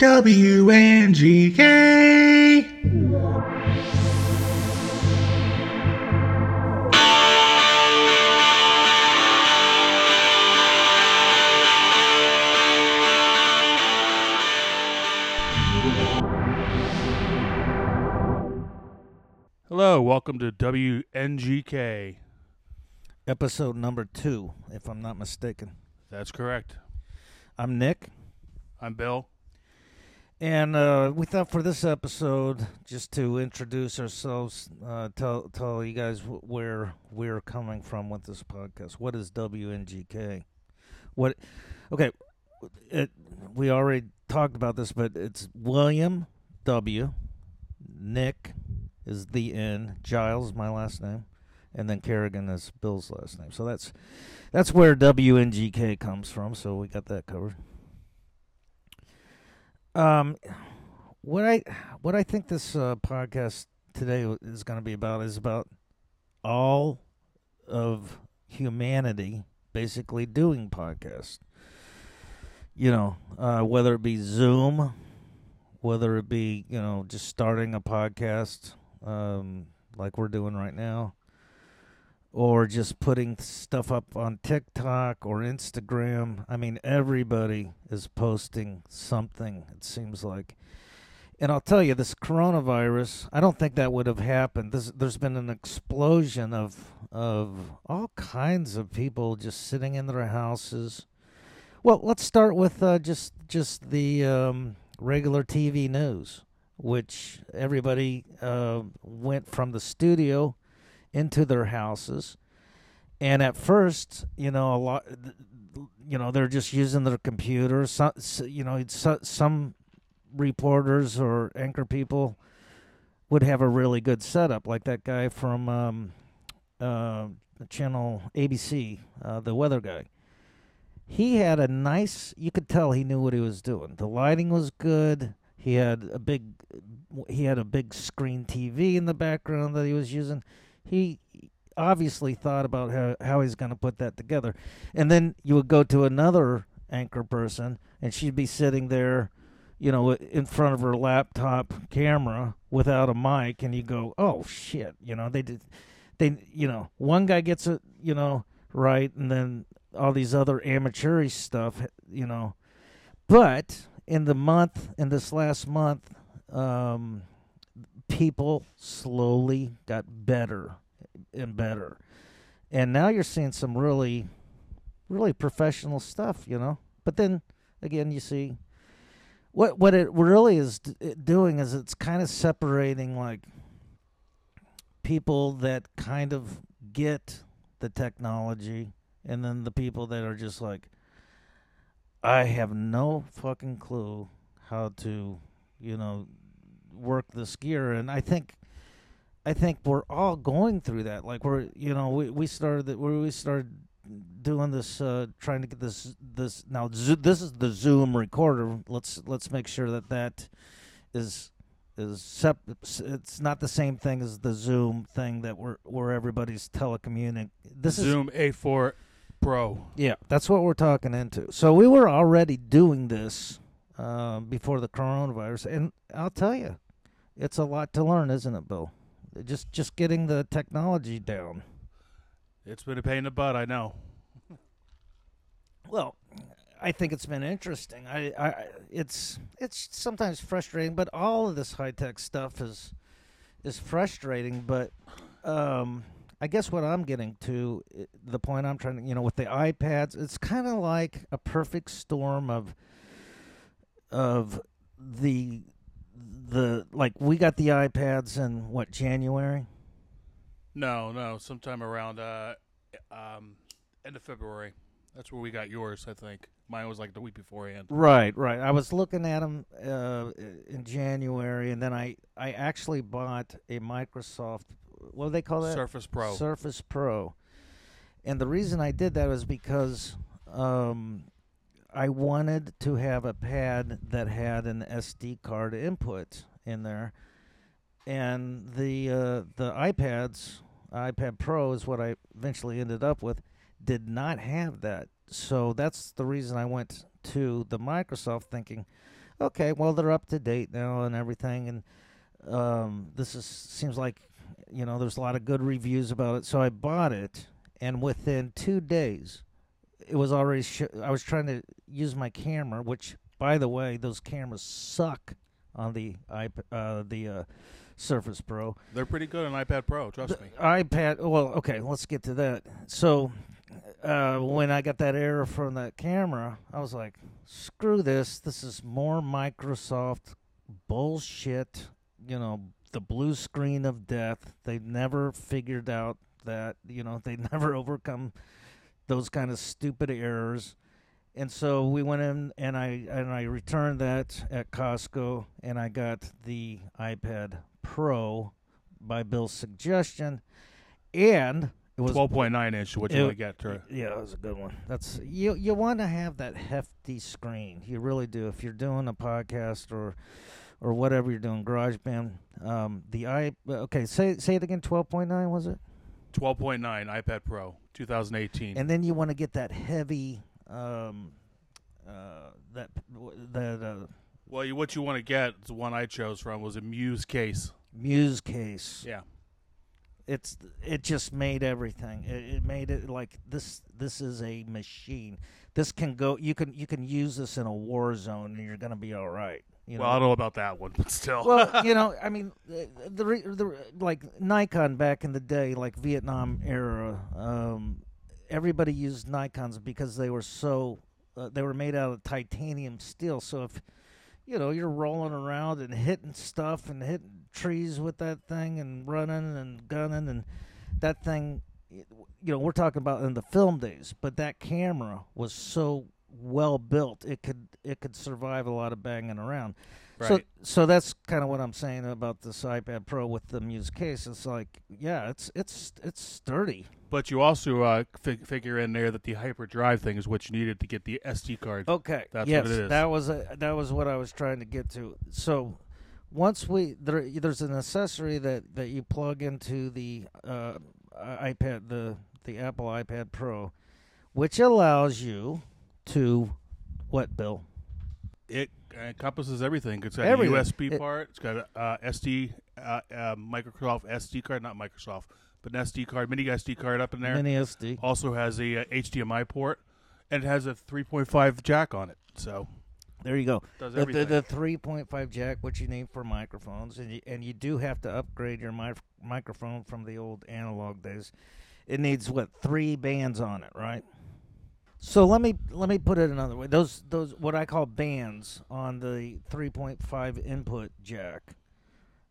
WNGK. Hello, welcome to WNGK. episode number two, if I'm not mistaken. That's correct. I'm Nick, I'm Bill. And uh, we thought for this episode, just to introduce ourselves, uh, tell tell you guys wh- where we're coming from with this podcast. What is WNGK? What? Okay, it, we already talked about this, but it's William W. Nick is the N. Giles my last name, and then Kerrigan is Bill's last name. So that's that's where WNGK comes from. So we got that covered. Um, what I what I think this uh, podcast today is going to be about is about all of humanity basically doing podcasts. You know, uh, whether it be Zoom, whether it be you know just starting a podcast um, like we're doing right now, or just putting stuff up on TikTok or Instagram. I mean, everybody is posting something, it seems like. And I'll tell you, this coronavirus, I don't think that would have happened. This, there's been an explosion of of all kinds of people just sitting in their houses. Well, let's start with uh, just just the um, regular TV news, which everybody uh, went from the studio into their houses. And at first, you know, a lot, you know, they're just using their computers. Some, you know, some reporters or anchor people would have a really good setup, like that guy from um, uh, channel ABC, uh, the weather guy. He had a nice. You could tell he knew what he was doing. The lighting was good. He had a big. He had a big screen TV in the background that he was using he obviously thought about how, how he's going to put that together. And then you would go to another anchor person, and she'd be sitting there, you know, in front of her laptop camera without a mic, and you go, "Oh shit!" You know, they did, they, you know, one guy gets it, you know, right, and then all these other amateurish stuff, you know. But in the month, in this last month, um, people slowly got better and better. And now you're seeing some really, really professional stuff, you know. But then again, you see what what it really is d- doing is it's kind of separating like people that kind of get the technology and then the people that are just like I have no fucking clue how to, you know, work this gear and I think I think we're all going through that. Like we're you know, we we started that where we started doing this uh trying to get this this now Zo- this is the Zoom recorder. Let's let's make sure that that is is sep- it's not the same thing as the Zoom thing that we're where everybody's telecommunicating. This is Zoom A4 Pro. yeah, that's what we're talking into. So we were already doing this uh, before the coronavirus, and I'll tell you, it's a lot to learn, isn't it, Bill? Just just getting the technology down. It's been a pain in the butt, I know. Well, I think it's been interesting. I, I it's it's sometimes frustrating, but all of this high tech stuff is is frustrating. But um, I guess what I'm getting to, the point I'm trying to, you know, with the iPads, it's kind of like a perfect storm of of the the like we got the iPads in what January. No, no, sometime around uh um end of February. That's where we got yours, I think. Mine was like the week beforehand. Right, right. I was looking at them uh, in January, and then I I actually bought a Microsoft. What do they call that? Surface Pro. Surface Pro. And the reason I did that was because um, I wanted to have a pad that had an SD card input in there, and the uh, the iPads, iPad Pro is what I eventually ended up with, did not have that. So that's the reason I went to the Microsoft, thinking, okay, well they're up to date now and everything, and um, this is seems like you know there's a lot of good reviews about it. So I bought it, and within two days, it was already. Sh- I was trying to use my camera, which by the way, those cameras suck on the iP- uh, the uh, Surface Pro. They're pretty good on iPad Pro. Trust The me. iPad. Well, okay, let's get to that. So, uh, when I got that error from that camera, I was like, "Screw this! This is more Microsoft bullshit." You know, the blue screen of death. They never figured out that. You know, they never overcome those kind of stupid errors. And so we went in and I and I returned that at Costco and I got the iPad Pro by Bill's suggestion, and it was Twelve point nine inch. What you it- get? To, yeah, it was a good one. That's you. You want to have that hefty screen. You really do. If you're doing a podcast or or whatever you're doing, GarageBand. Um, the i okay. Say say it again. Twelve point nine was it? Twelve point nine iPad Pro, 2018. And then you want to get that heavy. Um, uh, that that uh, well, you, what you want to get, the one I chose from, was a Muse case. Muse case. Yeah. It's it just made everything. It, it made it like this. This is a machine. This can go. You can you can use this in a war zone, and you're gonna be all right. You well, I don't know about that one, but still. well, you know, I mean, the, the re- the like Nikon back in the day, like Vietnam era, um, everybody used Nikons because they were so uh, they were made out of titanium steel. So if you know you're rolling around and hitting stuff and hitting trees with that thing and running and gunning and that thing, you know, we're talking about in the film days, but that camera was so well built it could it could survive a lot of banging around. So right. so that's kind of what I'm saying about this iPad Pro with the Muse case. It's like, yeah, it's it's it's sturdy. But you also uh, fig- figure in there that the hyperdrive thing is what you needed to get the SD card. Okay, That's what yes, it is. that was a, that was what I was trying to get to. So once we there, there's an accessory that that you plug into the uh, iPad the the Apple iPad Pro, which allows you to what Bill? It encompasses everything. It's got Everything. a USB It- part. It's got a uh, SD, uh, uh, Microsoft SD card, not Microsoft, but an SD card, mini SD card up in there. Mini SD. Also has a uh, HDMI port, and it has a 3.5 jack on it. So There you go. does The, everything. the, the 3.5 jack, which you need for microphones, and you, and you do have to upgrade your mi- microphone from the old analog days. It needs what three bands on it, right? So let me let me put it another way. Those those what I call bands on the 3.5 input jack.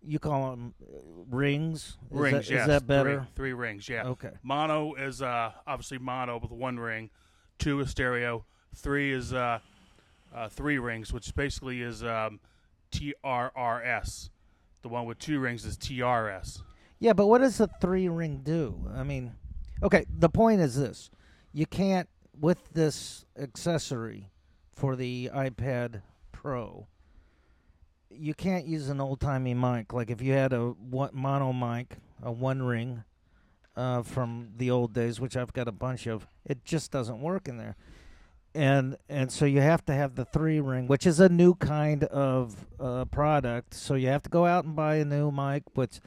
You call them rings? Is rings, That, yes. Is that better? Three, three rings, yeah. Okay. Mono is uh, obviously mono with one ring. Two is stereo. Three is uh, uh, three rings, which basically is um, TRRS. The one with two rings is TRS. Yeah, but what does a three ring do? I mean, okay, the point is this. You can't, with this accessory for the iPad Pro, you can't use an old timey mic. Like if you had a one, mono mic, a one ring uh, from the old days, which I've got a bunch of, it just doesn't work in there. And and so you have to have the three ring, which is a new kind of uh, product. So you have to go out and buy a new mic, which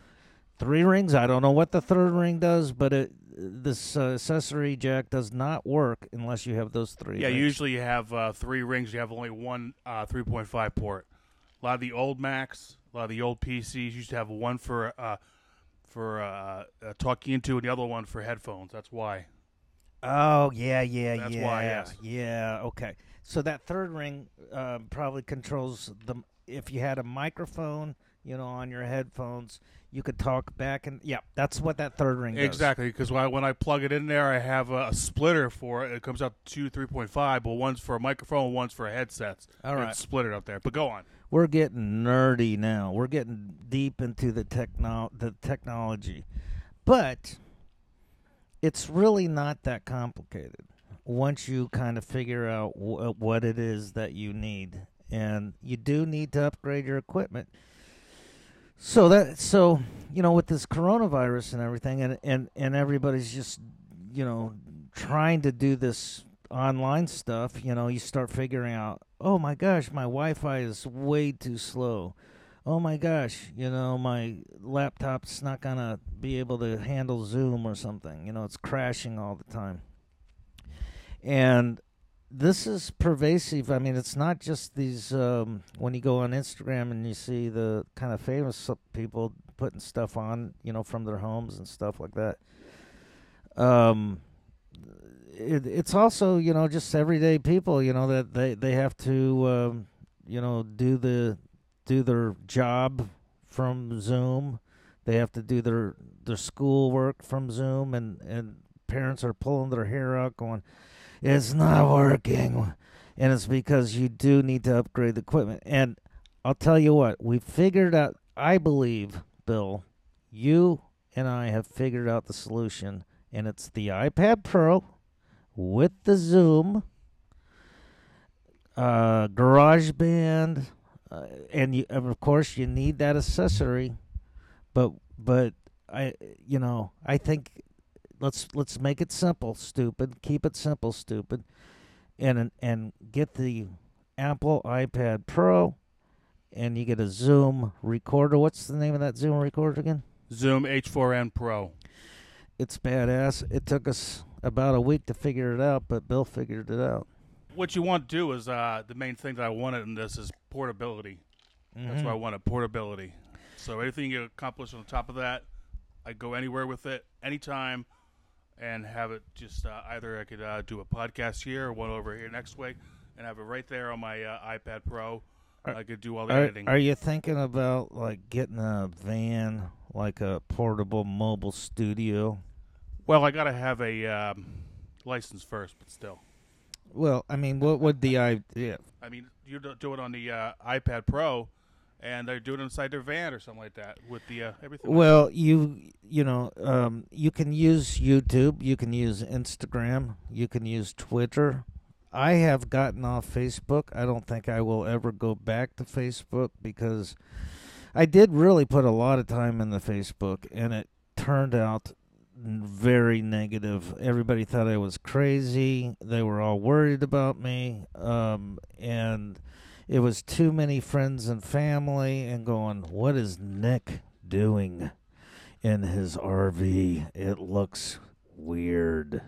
three rings. I don't know what the third ring does, but it this uh, accessory jack does not work unless you have those three. Yeah, rings. usually you have uh, three rings. You have only one uh, 3.5 port. A lot of the old Macs, a lot of the old PCs used to have one for uh, for uh, uh, talking into and the other one for headphones. That's why. Oh yeah, yeah, yeah. That's yeah, why, yes. yeah. Okay, so that third ring uh, probably controls the. If you had a microphone, you know, on your headphones, you could talk back and yeah, that's what that third ring does. Exactly, because when I, when I plug it in there, I have a, a splitter for it. It comes out to 3.5, but one's for a microphone, one's for headsets. All right. Split up there. But go on. We're getting nerdy now. We're getting deep into the techno the technology. But it's really not that complicated once you kind of figure out wh- what it is that you need. And you do need to upgrade your equipment. So that so you know with this coronavirus and everything and and and everybody's just you know trying to do this online stuff, you know, you start figuring out oh my gosh, my Wi-Fi is way too slow. Oh my gosh, you know, my laptop's not gonna be able to handle Zoom or something. You know, it's crashing all the time. And this is pervasive. I mean, it's not just these. Um, when you go on Instagram and you see the kind of famous people putting stuff on, you know, from their homes and stuff like that. Um, it, it's also you know just everyday people. You know that they they have to um, you know do the do their job from Zoom. They have to do their their schoolwork from Zoom, and and parents are pulling their hair out, going it's not working. And it's because you do need to upgrade the equipment. And I'll tell you what, we figured out, I believe, Bill, you and I have figured out the solution. And it's the iPad Pro with the Zoom, uh, GarageBand, uh, and you, of course you need that accessory. But but I you know I think let's let's make it simple, stupid. Keep it simple, stupid. And and get the Apple iPad Pro, and you get a Zoom recorder. What's the name of that Zoom recorder again? Zoom H4n Pro. It's badass. It took us about a week to figure it out, but Bill figured it out. What you want to do is uh, the main thing that I wanted in this is portability. Mm-hmm. That's what I wanted portability. So anything you accomplish on top of that, I go anywhere with it, anytime and have it just uh, either I could uh, do a podcast here or one over here next week and have it right there on my uh, iPad Pro. Are, I could do all the are, editing. Are you thinking about like getting a van, like a portable mobile studio? Well, I got to have a um, license first, but still. Well, I mean, what would the idea? I mean, you do it on the uh, iPad Pro and they're doing it inside their van or something like that with the uh, everything. Well, you you know um, you can use YouTube, you can use Instagram, you can use Twitter. I have gotten off Facebook. I don't think I will ever go back to Facebook because I did really put a lot of time in the Facebook, and it turned out very negative. Everybody thought I was crazy. They were all worried about me, um, and it was too many friends and family and going, what is Nick doing in his RV? It looks weird.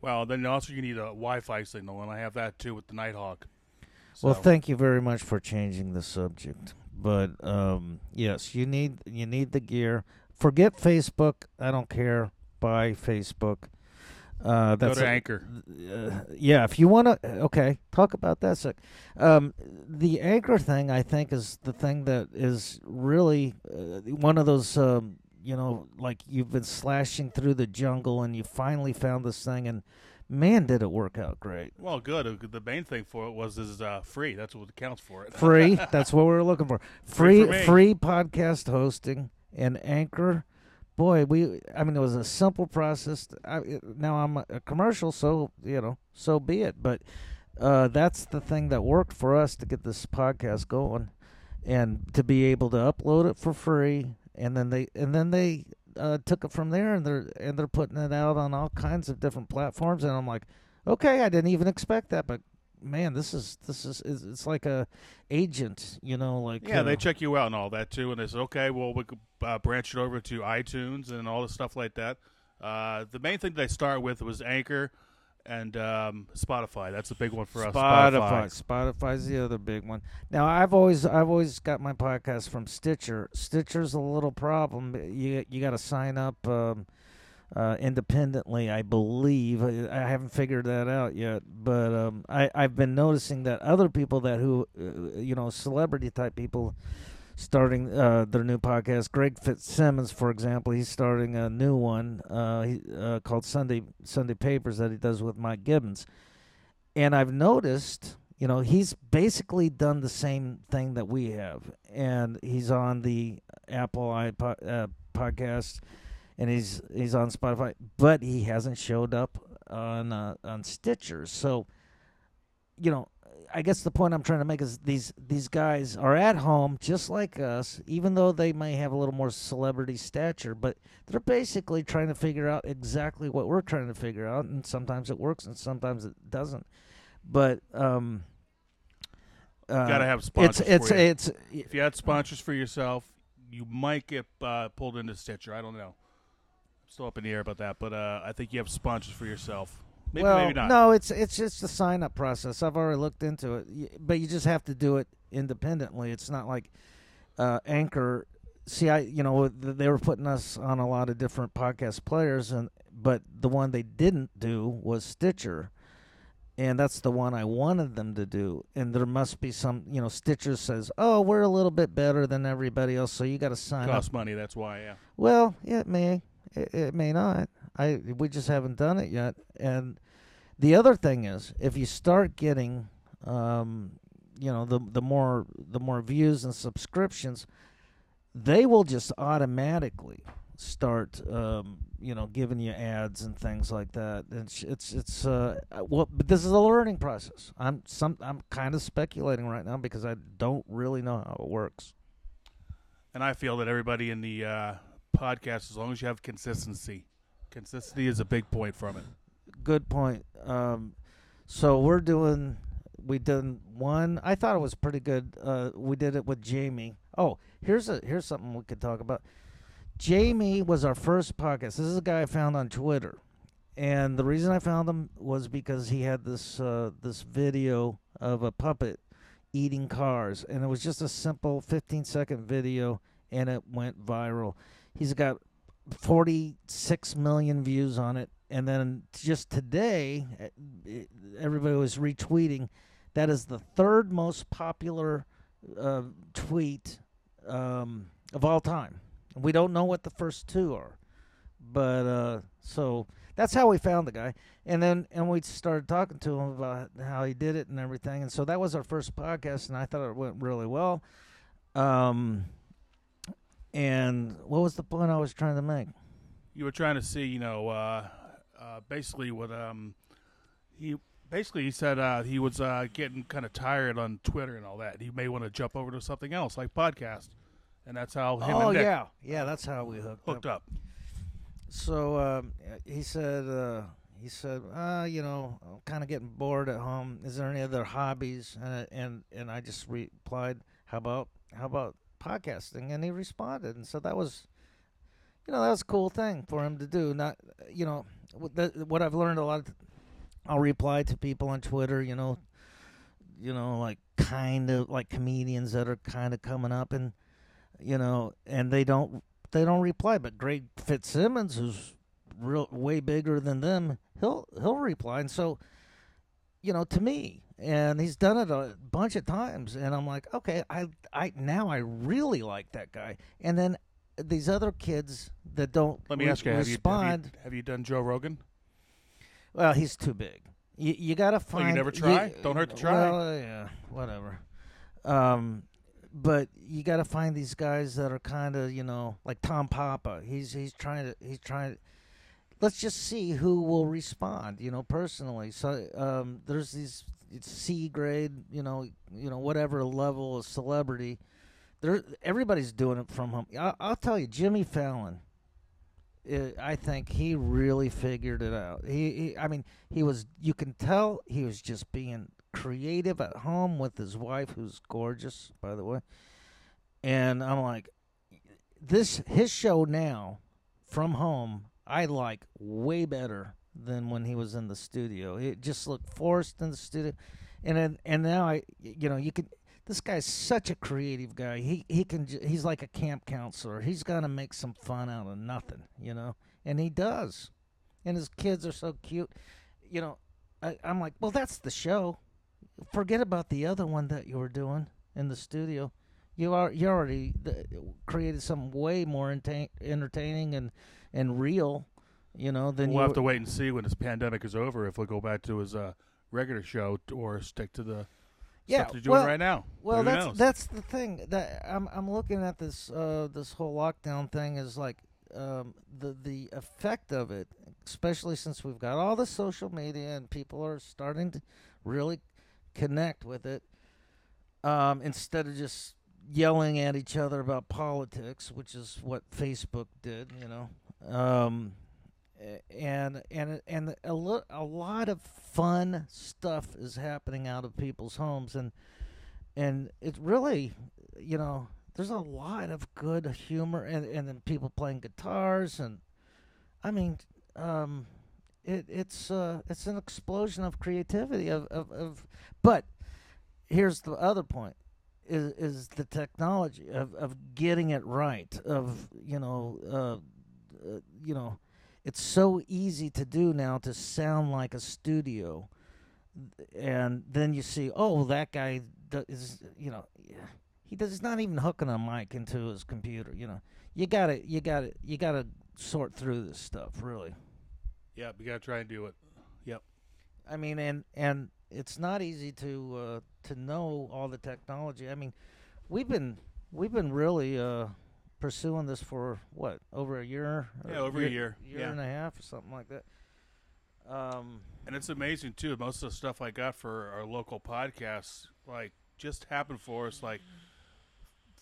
Well, then also you need a Wi-Fi signal, and I have that too with the Nighthawk. So. Well, thank you very much for changing the subject. But um, yes, you need you need the gear. Forget Facebook. I don't care. Buy Facebook. Uh, that's Go to Anchor. Uh, yeah, if you want to, okay, talk about that. Sec. Um, the Anchor thing, I think, is the thing that is really uh, one of those, um, you know, like you've been slashing through the jungle and you finally found this thing, and man, did it work out great. Well, good. Uh, the main thing for it was is uh, free. That's what counts for it. free. That's what we are looking for. Free, free, free podcast hosting and Anchor boy, we I mean it was a simple process. I, now I'm a commercial, so you know, so be it. But uh, that's the thing that worked for us to get this podcast going, and to be able to upload it for free, and then they and then they uh, took it from there, and they're and they're putting it out on all kinds of different platforms, and I'm like, okay, I didn't even expect that, but man, this is this is it's like a agent, you know, like yeah, uh, they check you out and all that too, and they say, okay, well, we could uh, branch it over to iTunes and all the stuff like that. Uh, the main thing they start with was Anchor and um, Spotify. That's a big one for us. Spotify. Spotify's the other big one. Now, I've always I've always got my podcast from Stitcher. Stitcher's a little problem. You you got to sign up. Um, uh, independently, I believe. I, I, haven't figured that out yet, but um, I, I've been noticing that other people that who, uh, you know, celebrity type people, starting uh, their new podcast. Greg Fitzsimmons, for example, he's starting a new one uh, he, uh, called Sunday Sunday Papers that he does with Mike Gibbons, and I've noticed. You know, he's basically done the same thing that we have, and he's on the Apple iPod uh, podcast and he's he's on Spotify, but he hasn't showed up on uh, on Stitcher. So, you know, I guess the point I'm trying to make is these these guys are at home just like us, even though they may have a little more celebrity stature, but they're basically trying to figure out exactly what we're trying to figure out, and sometimes it works and sometimes it doesn't. But um, uh, gotta have sponsors. it's it's it's if you had sponsors for yourself, you might get uh, pulled into Stitcher. I don't know. Still up in the air about that, but uh, I think you have sponsors for yourself. Maybe, well, maybe not. no, it's it's just a sign up process. I've already looked into it, but you just have to do it independently. It's not like uh, Anchor. See, I you know they were putting us on a lot of different podcast players, and but the one they didn't do was Stitcher, and that's the one I wanted them to do. And there must be some, you know, Stitcher says, "Oh, we're a little bit better than everybody else, so you got to sign up." costs money. That's why. Yeah. Well, yeah, it may. It, it may not. I we just haven't done it yet. And the other thing is, if you start getting, um, you know, the the more the more views and subscriptions, they will just automatically start, um, you know, giving you ads and things like that. It's it's it's uh, well, but this is a learning process. I'm some I'm kind of speculating right now because I don't really know how it works. And I feel that everybody in the uh, podcast, as long as you have consistency, consistency is a big point from it. good point. Um, so we're doing. We did one. I thought it was pretty good. Uh, we did it with Jamie. Oh, here's a here's something we could talk about. Jamie was our first podcast. This is a guy I found on Twitter, and the reason I found him was because he had this uh, this video of a puppet eating cars, and it was just a simple 15 second video, and it went viral. He's got 46 million views on it, and then just today, eh, everybody was retweeting. That is the third most popular uh, tweet um, of all time. We don't know what the first two are, but uh, so that's how we found the guy. And then and we started talking to him about how he did it and everything. And so that was our first podcast, and I thought it went really well. Um, and what was the point I was trying to make? You were trying to see, you know, uh, uh, basically what um, he basically he said uh, he was uh, getting kind of tired on Twitter and all that. He may want to jump over to something else like podcast, and that's how him oh and Nick yeah, yeah, that's how we hooked, hooked up. So um, he said, uh, he said, uh, you know, I'm kind of getting bored at home. Is there any other hobbies? And and and I just replied, how about how about podcasting? And he responded, and so that was, you know, that was a cool thing for him to do. Not, you know, what, I've learned a lot. Of, I'll reply to people on Twitter, you know, you know, like kind of like comedians that are kind of coming up, and you know, and they don't they don't reply. But Greg Fitzsimmons, who's real way bigger than them, he'll he'll reply. And so, you know, to me, and he's done it a bunch of times, and I'm like, okay, I I now I really like that guy. And then these other kids that don't Let me re- ask you have, you, have you have you done Joe Rogan? Well, he's too big. You you gotta Well, you never try? Don't hurt to try. Well, yeah, whatever. Um, but you gotta find these guys that are kind of you know like Tom Papa. He's he's trying to he's trying. To, let's just see who will respond. You know, personally. So um, there's these C grade. You know, you know whatever level of celebrity. There, everybody's doing it from home. I, I'll tell you, Jimmy Fallon. uh, I think he really figured it out. He, he, I mean, he was. You can tell he was just being creative at home with his wife, who's gorgeous, by the way. And I'm like, this his show now, from home, I like way better than when he was in the studio. It just looked forced in the studio, and and now I, you know, you can. This guy's such a creative guy. He he can. He's like a camp counselor. He's gonna make some fun out of nothing, you know, and he does. And his kids are so cute, you know. I, I'm like, well, that's the show. Forget about the other one that you were doing in the studio. You are you already created something way more entertaining and and real, you know. then we'll have to wait and see when this pandemic is over if we'll go back to his uh, regular show or stick to the Yeah, stuff you're doing well- right now. Well, Who that's knows? that's the thing that I'm I'm looking at this uh this whole lockdown thing is like um the the effect of it, especially since we've got all the social media and people are starting to really connect with it um instead of just yelling at each other about politics, which is what Facebook did, you know. Um and and and a, lo- a lot of fun stuff is happening out of people's homes and and it really, you know, there's a lot of good humor and and then people playing guitars and, I mean, um, it it's uh it's an explosion of creativity of of, of but here's the other point is is the technology of of getting it right of you know uh, uh you know it's so easy to do now to sound like a studio and then you see oh that guy is you know he does he's not even hooking a mic into his computer you know you gotta you gotta you gotta sort through this stuff really Yeah, we gotta try and do it. Yep. I mean, and and it's not easy to uh, to know all the technology. I mean, we've been we've been really uh, pursuing this for what over a year? Yeah, over a year. year Yeah. and a half or something like that. Um, And it's amazing too. Most of the stuff I got for our local podcasts, like, just happened for us like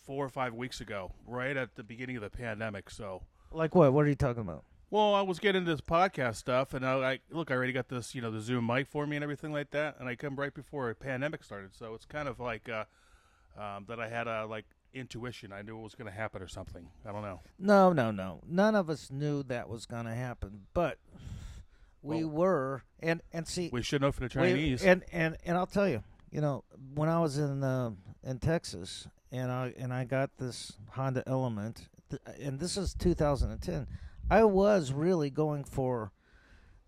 four or five weeks ago, right at the beginning of the pandemic. So, like what? What are you talking about? well, I was getting this podcast stuff, and I, I look, I already got this, you know, the Zoom mic for me and everything like that, and I come right before a pandemic started. So it's kind of like uh, um, that. I had a like intuition. I knew it was going to happen or something. I don't know. No, no, no. None of us knew that was going to happen, but we Well, were. And and see, We should know for the We- Chinese. and and and I'll tell you, you know, when I was in uh, in Texas, and I and I got this Honda Element, th- and this is 2010. I was really going for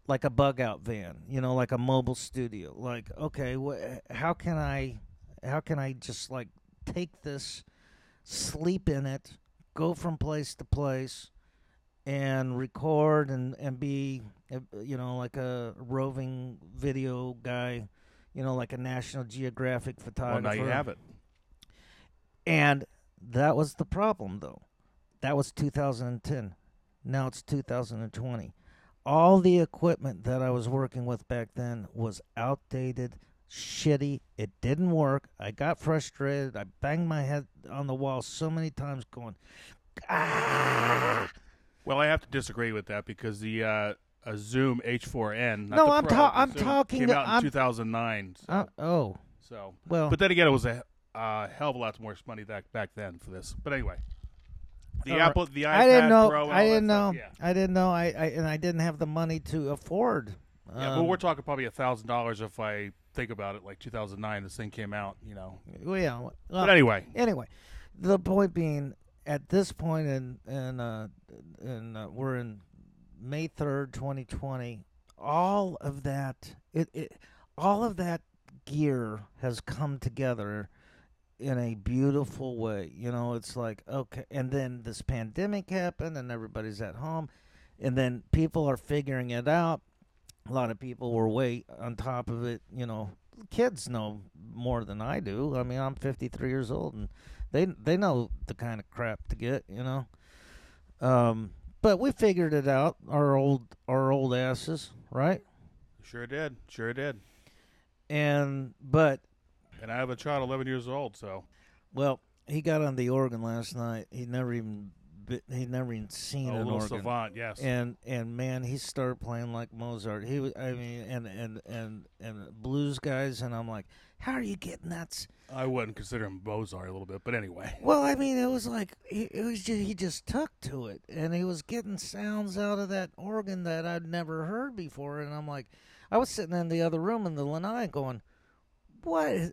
like a bug out van, you know, like a mobile studio. Like, okay, wh- how can I, how can I just like take this, sleep in it, go from place to place, and record and and be, uh, you know, like a roving video guy, you know, like a National Geographic photographer. well, now you have it. And that was the problem, though. That was 2010. Now it's 2020. All the equipment that I was working with back then was outdated, shitty. It didn't work. I got frustrated. I banged my head on the wall so many times, going, ah. Well, I have to disagree with that because the uh, a Zoom H4n. Not No, I'm Pro, ta- I'm Zoom, talking Came out in I'm- 2009. So, Uh, oh, so. well. but then again, it was a uh, hell of a lot more money back back then for this. But anyway, the right. Apple, the iPad I didn't know. I didn't know. stuff, I didn't know. I, I and I didn't have the money to afford. Yeah, yeah um, but we're talking probably a thousand dollars if I think about it. Like 2009, this thing came out. You know. well, yeah. Well, But anyway, anyway, the point being, at this point in in uh, in uh, we're in May third, twenty twenty. All of that, it, it all of that gear has come together in a beautiful way. You know, it's like okay, and then this pandemic happened, and everybody's at home, and then people are figuring it out. A lot of people were way on top of it. You know, kids know more than I do. I mean, I'm 53 years old, and they they know the kind of crap to get, you know. Um, but we figured it out. Our old our old asses, right? sure did, sure did. And but And I have a child 11 years old, so well, he got on the organ last night. He never even bit, he never even seen a an organ. savant. Yes. And and man, he started playing like Mozart. He was, I mean, and and and and blues guys, and I'm like, how are you getting that? I wouldn't consider him Mozart a little bit, but anyway. Well, I mean, it was like he, it was just, he just took to it, and he was getting sounds out of that organ that I'd never heard before. And I'm like, I was sitting in the other room in the lanai going, "What? Is,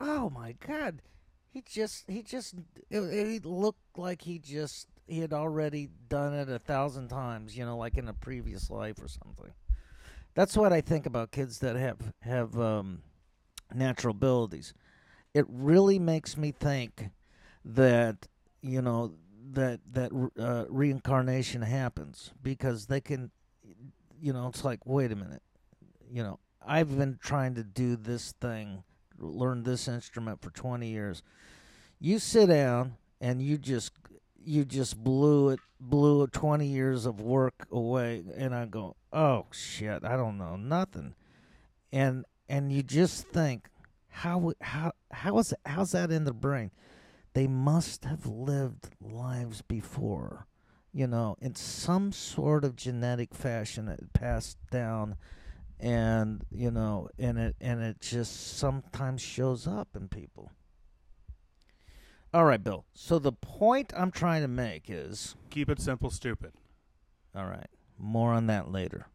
oh my god!" He just he just it, it looked like he just he had already done it a thousand times, you know, like in a previous life or something. That's what I think about kids that have have um, natural abilities it really makes me think that you know that that uh, reincarnation happens because they can you know it's like wait a minute you know i've been trying to do this thing learn this instrument for 20 years you sit down and you just you just blew it blew 20 years of work away and i go oh shit i don't know nothing and and you just think how how how is how's that in the brain? They must have lived lives before, you know, in some sort of genetic fashion. It passed down, and you know, and it and it just sometimes shows up in people. All right, Bill. So the point I'm trying to make is Keep it simple, stupid. all right. More on that later.